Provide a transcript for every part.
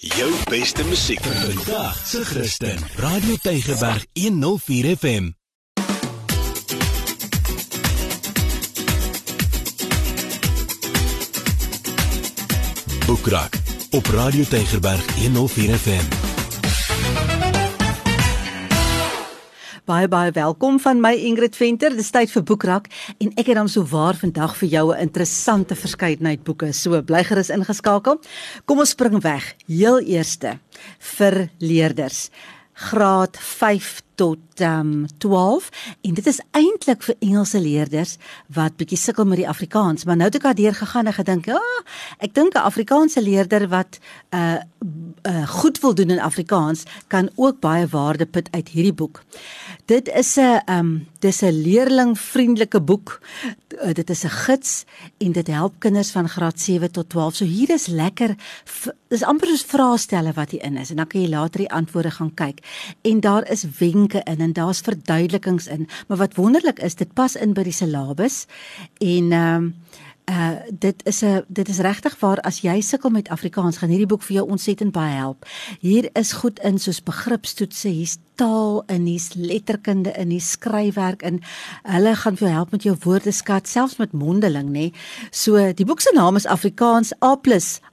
Jou beste musiek vandag se Christen. Radio Tygerberg 104 FM. Boekrak op Radio Tygerberg 104 FM. Baie baie welkom van my Ingrid Venter. Dis tyd vir Boekrak en ek het dan so waar vandag vir jou 'n interessante verskeidenheid boeke. So bly gerus ingeskakel. Kom ons spring weg. Heel eerste vir leerders. Graad 5 tot um, 12 en dit is eintlik vir Engelse leerders wat bietjie sukkel met die Afrikaans, maar nou het ek daardeur gegaan en gedink, ja, oh, ek dink 'n Afrikaanse leerder wat 'n uh, uh, goed wil doen in Afrikaans kan ook baie waarde put uit hierdie boek. Dit is 'n um dis 'n leerlingvriendelike boek. Uh, dit is 'n gids en dit help kinders van graad 7 tot 12. So hier is lekker dis amper soos vraestelle wat hier in is en dan kan jy later die antwoorde gaan kyk. En daar is wenke wenke in en daar's verduidelikings in. Maar wat wonderlik is, dit pas in by die syllabus en ehm um, uh dit is 'n dit is regtig waar as jy sukkel met Afrikaans gaan hierdie boek vir jou ontsettend baie help. Hier is goed in soos begripstoetse, hier's taal in, hier's letterkunde in, hier's skryfwerk in. Hulle gaan vir jou help met jou woordeskat, selfs met mondeling, nê. Nee. So die boek se naam is Afrikaans A+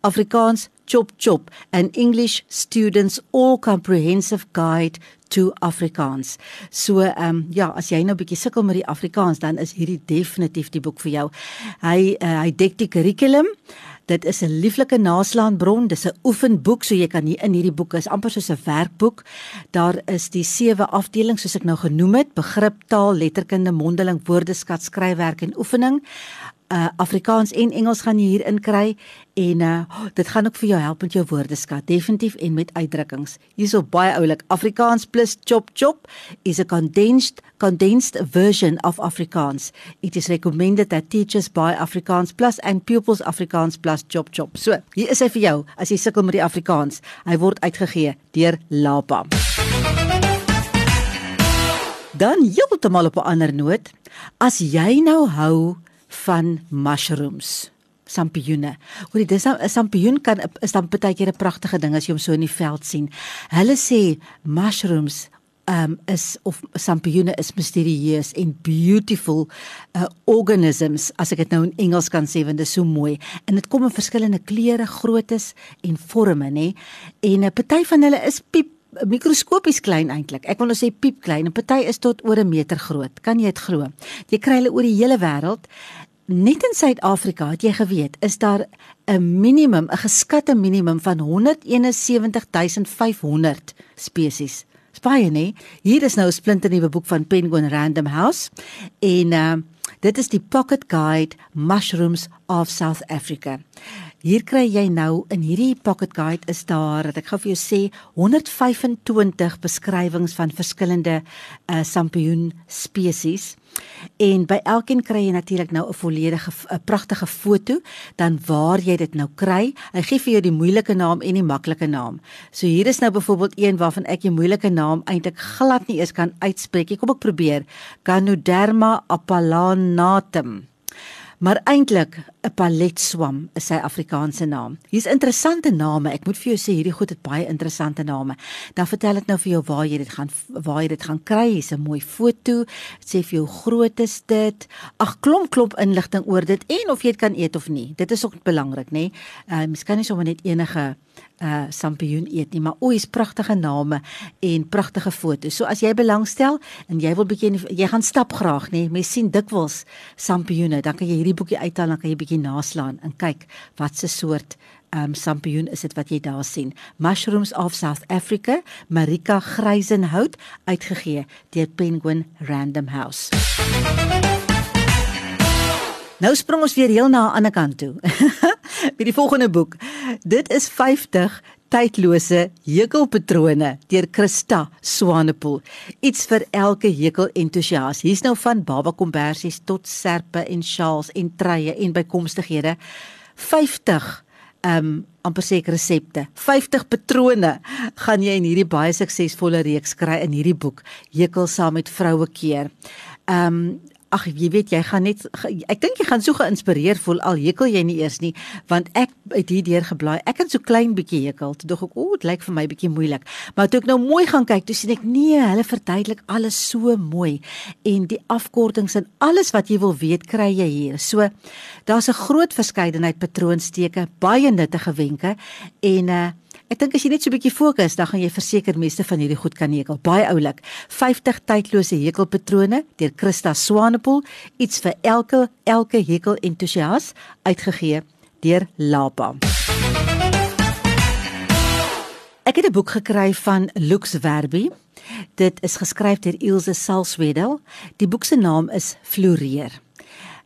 Afrikaans Chop Chop an English Students All Comprehensive Guide to Afrikaans. So ehm um, ja, as jy nou bietjie sukkel met die Afrikaans, dan is hierdie definitief die boek vir jou. Hy uh, hy dek die kurrikulum. Dit is 'n lieflike naslaanbron, dis 'n oefenboek, so jy kan hier in hierdie boek is amper soos 'n werkboek. Daar is die sewe afdelings soos ek nou genoem het: begrip, taal, letterkunde, mondeling, woordeskat, skryfwerk en oefening uh Afrikaans en Engels gaan jy hier inkry en uh dit gaan ook vir jou help met jou woordeskat definitief en met uitdrukkings. Hierso baie oulik Afrikaans plus chop chop is a condensed condensed version of Afrikaans. It is recommended that teachers buy Afrikaans plus and pupils Afrikaans plus chop chop. So, hier is hy vir jou as jy sukkel met die Afrikaans. Hy word uitgegee deur Lapa. Dan heeltemal op 'n ander noot, as jy nou hou van mushrooms sampioene. Hoorie, dis 'n sampioen kan is dan baie keer 'n pragtige ding as jy hom so in die veld sien. Hulle sê mushrooms um is of sampioene is misterieus en beautiful uh, organisms as ek dit nou in Engels kan sê want dit is so mooi en dit kom in verskillende kleure, groottes en forme nê en 'n uh, party van hulle is piep mikroskopies klein eintlik. Ek wil nou sê piep klein en party is tot oor 'n meter groot. Kan jy dit glo? Jy kry hulle oor die hele wêreld. Net in Suid-Afrika, het jy geweet, is daar 'n minimum, 'n geskatte minimum van 171500 spesies. Spaie, nee. Hier is nou 'n splinternuwe boek van Penguin Random House en uh, dit is die Pocket Guide Mushrooms of South Africa. Hier kry jy nou in hierdie pocket guide is daar dat ek gou vir jou sê 125 beskrywings van verskillende uh sampioen spesies. En by elkeen kry jy natuurlik nou 'n volledige 'n pragtige foto dan waar jy dit nou kry. Hy gee vir jou die moeilike naam en die maklike naam. So hier is nou byvoorbeeld een waarvan ek die moeilike naam eintlik glad nie eens kan uitspreek. Kom ek probeer. Ganoderma appellanatum. Maar eintlik 'n paletswam is sy Afrikaanse naam. Hier's interessante name. Ek moet vir jou sê hierdie goed het baie interessante name. Dan vertel ek nou vir jou waar jy dit gaan waar jy dit gaan kry. Hier's 'n mooi foto. Dit sê vir jou groot is dit. Ag klomp klomp inligting oor dit en of jy dit kan eet of nie. Dit is ook belangrik, nê? Ehm uh, mens kan nie sommer net enige uh sampioen eet nie, maar o, is pragtige name en pragtige foto's. So as jy belangstel en jy wil bietjie jy gaan stap graag, nê? Mens sien dikwels sampioene, dan kan jy hierdie boekie uithaal en kan jy bietjie naslaan en kyk wat se soort um sampioen is dit wat jy daar sien. Mushrooms of South Africa, Marika Gryzenhout uitgegee deur Penguin Random House. Nou spring ons weer heel na 'n ander kant toe. By die volgende boek. Dit is 50 tydlose hekelpatrone deur Christa Swanepoel. Iets vir elke hekel entoesias. Hier's nou van baba kombersies tot serpe en sjaals en treie en bykomstighede. 50 ehm um, amper seker resepte. 50 patrone gaan jy in hierdie baie suksesvolle reeks kry in hierdie boek Hekel saam met vroue keer. Ehm um, ag jy weet jy gaan net ek dink jy gaan so geïnspireer voel al hekel jy nie eers nie want ek het hier deur geblaai. Ek het so klein bietjie hekel toe dog ek o dit lyk vir my bietjie moeilik. Maar toe ek nou mooi gaan kyk toe sien ek nee hulle verduidelik alles so mooi. En die afkortings en alles wat jy wil weet kry jy hier. So daar's 'n groot verskeidenheid patroonsteke baie nuttige wenke. En uh, Ek dink as jy net so 'n bietjie fokus, dan gaan jy verseker meeste van hierdie goed kan hekel. Baie oulik. 50 tydlose hekelpatrone deur Christa Swanepoel, iets vir elke elke hekel entoesias uitgegee deur Lapa. Ek het 'n boek gekry van Lux Verbi. Dit is geskryf deur Ilse Salzwedel. Die boek se naam is Floreer.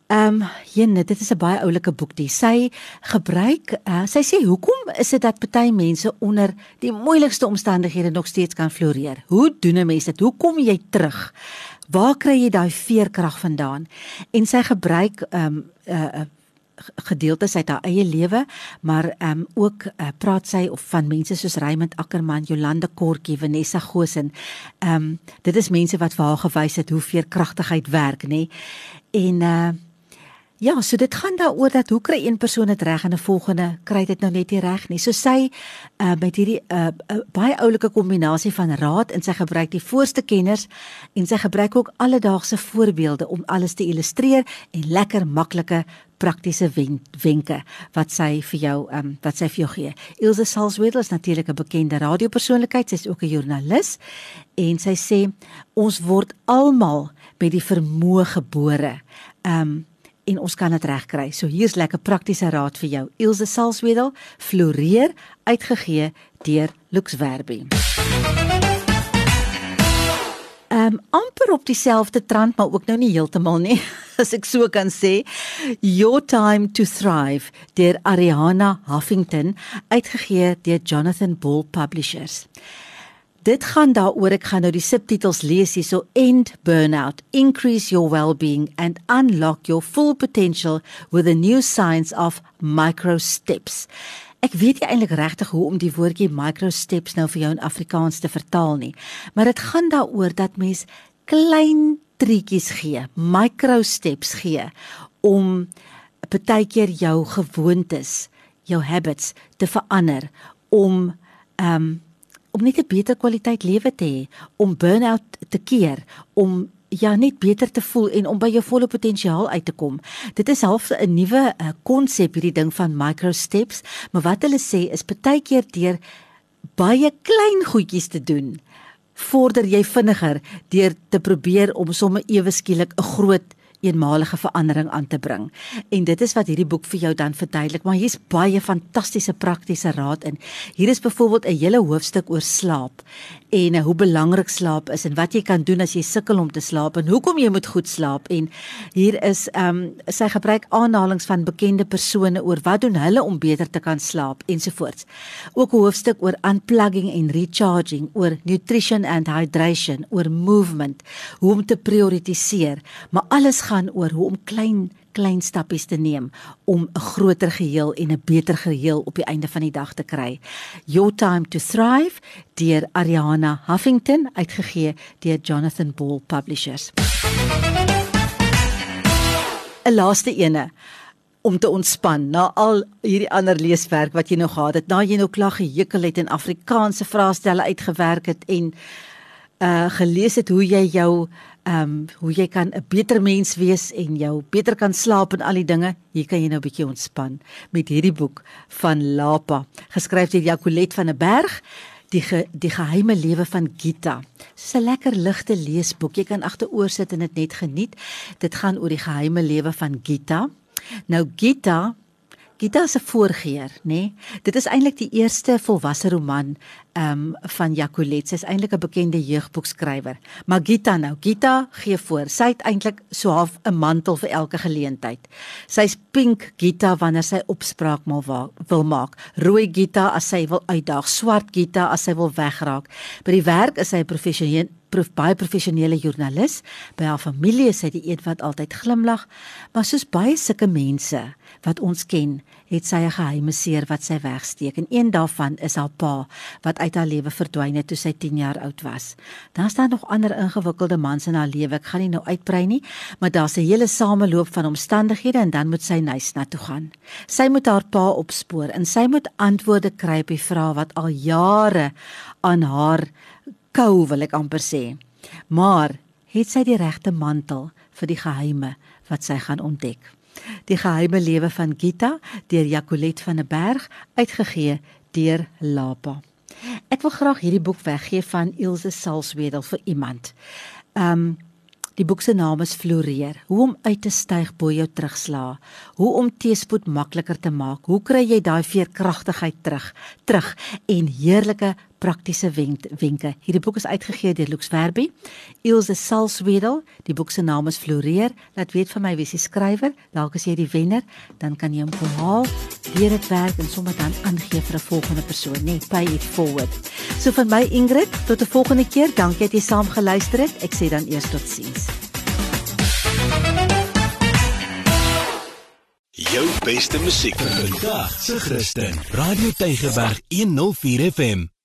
Ehm, um, jene, dit is 'n baie oulike boek die. Sy gebruik, uh, sy sê hoekom is dit dat party mense onder die moeilikste omstandighede nog steeds kan floreer? Hoe doen 'n mens dit? Hoe kom jy terug? Waar kry jy daai veerkrag vandaan? En sy gebruik ehm um, 'n uh, gedeeltes uit haar eie lewe, maar ehm um, ook uh, praat sy of van mense soos Raymond Ackerman, Jolande Kortjie, Vanessa Gosen. Ehm um, dit is mense wat vir haar gewys het hoe veerkragtigheid werk, nê? En uh Ja, so dit gaan daaroor dat hoe kry een persoon dit reg en 'n volgende kry dit nou net nie reg nie. So sy uh met hierdie uh, uh baie oulike kombinasie van raad en sy gebruik die voorste kenners en sy gebruik ook alledaagse voorbeelde om alles te illustreer en lekker maklike praktiese wen wenke wat sy vir jou um wat sy vir jou gee. Ilse Salzwedel is natuurlik 'n bekende radiopersoonlikheid, sy's ook 'n joernalis en sy sê ons word almal met die vermoë gebore. Um en ons kan dit regkry. So hier's lekker praktiese raad vir jou. Ilse Salzwedel, Floreer, uitgegee deur Lux Verbi. Ehm um, amper op dieselfde trant, maar ook nou nie heeltemal nie, as ek so kan sê. Your Time to Thrive deur Ariana Huffington, uitgegee deur Jonathan Bull Publishers. Dit gaan daaroor ek gaan nou die subtitels lees hierso end burnout increase your well-being and unlock your full potential with a new science of micro steps. Ek weet nie eintlik regtig hoe om die woordjie micro steps nou vir jou in Afrikaans te vertaal nie, maar dit gaan daaroor dat mens klein trietjies gee, micro steps gee om partykeer jou gewoontes, jou habits te verander om ehm um, om net 'n beter kwaliteit lewe te hê, om burn-out te keer, om ja net beter te voel en om by jou volle potensiaal uit te kom. Dit is half 'n nuwe eh, konsep hierdie ding van micro steps, maar wat hulle sê is baie keer deur baie klein goedjies te doen vorder jy vinniger deur te probeer om sommer ewe skielik 'n groot eenmalige verandering aan te bring. En dit is wat hierdie boek vir jou dan verduidelik, maar hier's baie fantastiese praktiese raad in. Hier is byvoorbeeld 'n hele hoofstuk oor slaap en uh, hoe belangrik slaap is en wat jy kan doen as jy sukkel om te slaap en hoekom jy moet goed slaap en hier is ehm um, sy gebruik aanhalinge van bekende persone oor wat doen hulle om beter te kan slaap ensovoorts. Ook 'n hoofstuk oor unplugging en recharging, oor nutrition and hydration, oor movement, hoe om te prioritiseer, maar alles gaan oor hoe om klein klein stappies te neem om 'n groter geheel en 'n beter geheel op die einde van die dag te kry. Your Time to Thrive deur Ariana Huffington uitgegee deur Jonathan Ball Publishers. 'n Laaste ene om te ontspan na al hierdie ander leeswerk wat jy nou gehad het. Na jy nou klaar gehekel het en Afrikaanse vraestelle uitgewerk het en uh gelees het hoe jy jou ehm um, hoe jy kan 'n beter mens wees en jou beter kan slaap en al die dinge, hier kan jy nou 'n bietjie ontspan met hierdie boek van Lapa, geskryf deur Jacolet van der Berg. Die ge, die geheime lewe van Gita. Dis 'n lekker ligte leesboek. Jy kan agteroor sit en dit net geniet. Dit gaan oor die geheime lewe van Gita. Nou Gita Gita se voorgeer, nê? Nee? Dit is eintlik die eerste volwasse roman ehm um, van Jacolet. Sy's eintlik 'n bekende jeugboekskrywer. Maar Gita nou, Gita gee voor. Sy het eintlik so half 'n mantel vir elke geleentheid. Sy's pink Gita wanneer sy opspraak mal wil maak. Rooi Gita as sy wil uitdaag, swart Gita as sy wil wegraak. By die werk is sy 'n professionele proef baie professionele joernalis. By haar familie is sy die een wat altyd glimlag, maar soos baie sulke mense wat ons ken, het sy 'n geheime seer wat sy wegsteek en een daarvan is haar pa wat uit haar lewe verdwyn het toe sy 10 jaar oud was. Dan staan nog ander ingewikkelde mans in haar lewe. Ek gaan nie nou uitbrei nie, maar daar's 'n hele sameloop van omstandighede en dan moet sy nuus na toe gaan. Sy moet haar pa opspoor en sy moet antwoorde kry op die vrae wat al jare aan haar kou wil ek amper sê. Maar het sy die regte mantel vir die geheime wat sy gaan ontdek? Die geheime lewe van Gita deur Jacolet van der Berg uitgegee deur Lapa. Ek wil graag hierdie boek weggee van Ilse Salswedel vir iemand. Um die boek se naam is Floreer. Hoe om uit te styg bo jou terugslaa. Hoe om teespoed makliker te maak. Hoe kry jy daai veerkragtigheid terug? Terug en heerlike praktiese wenke. Hierdie boek is uitgegee deur Lux Verbi. Ilse Salswedel, die boek se naam is Floreer. Laat weet vir my wie se skrywer. Dalk as jy die wenner, dan kan jy hom kom haal, deur dit werk en sommer dan aangee vir 'n volgende persoon, net pay it forward. So van my Ingrid, tot 'n volgende keer. Dankie dat jy saam geluister het. Ek sê dan eers totsiens. Jou beste musiek vir vandag se Christen. Radio Tygerberg 104 FM.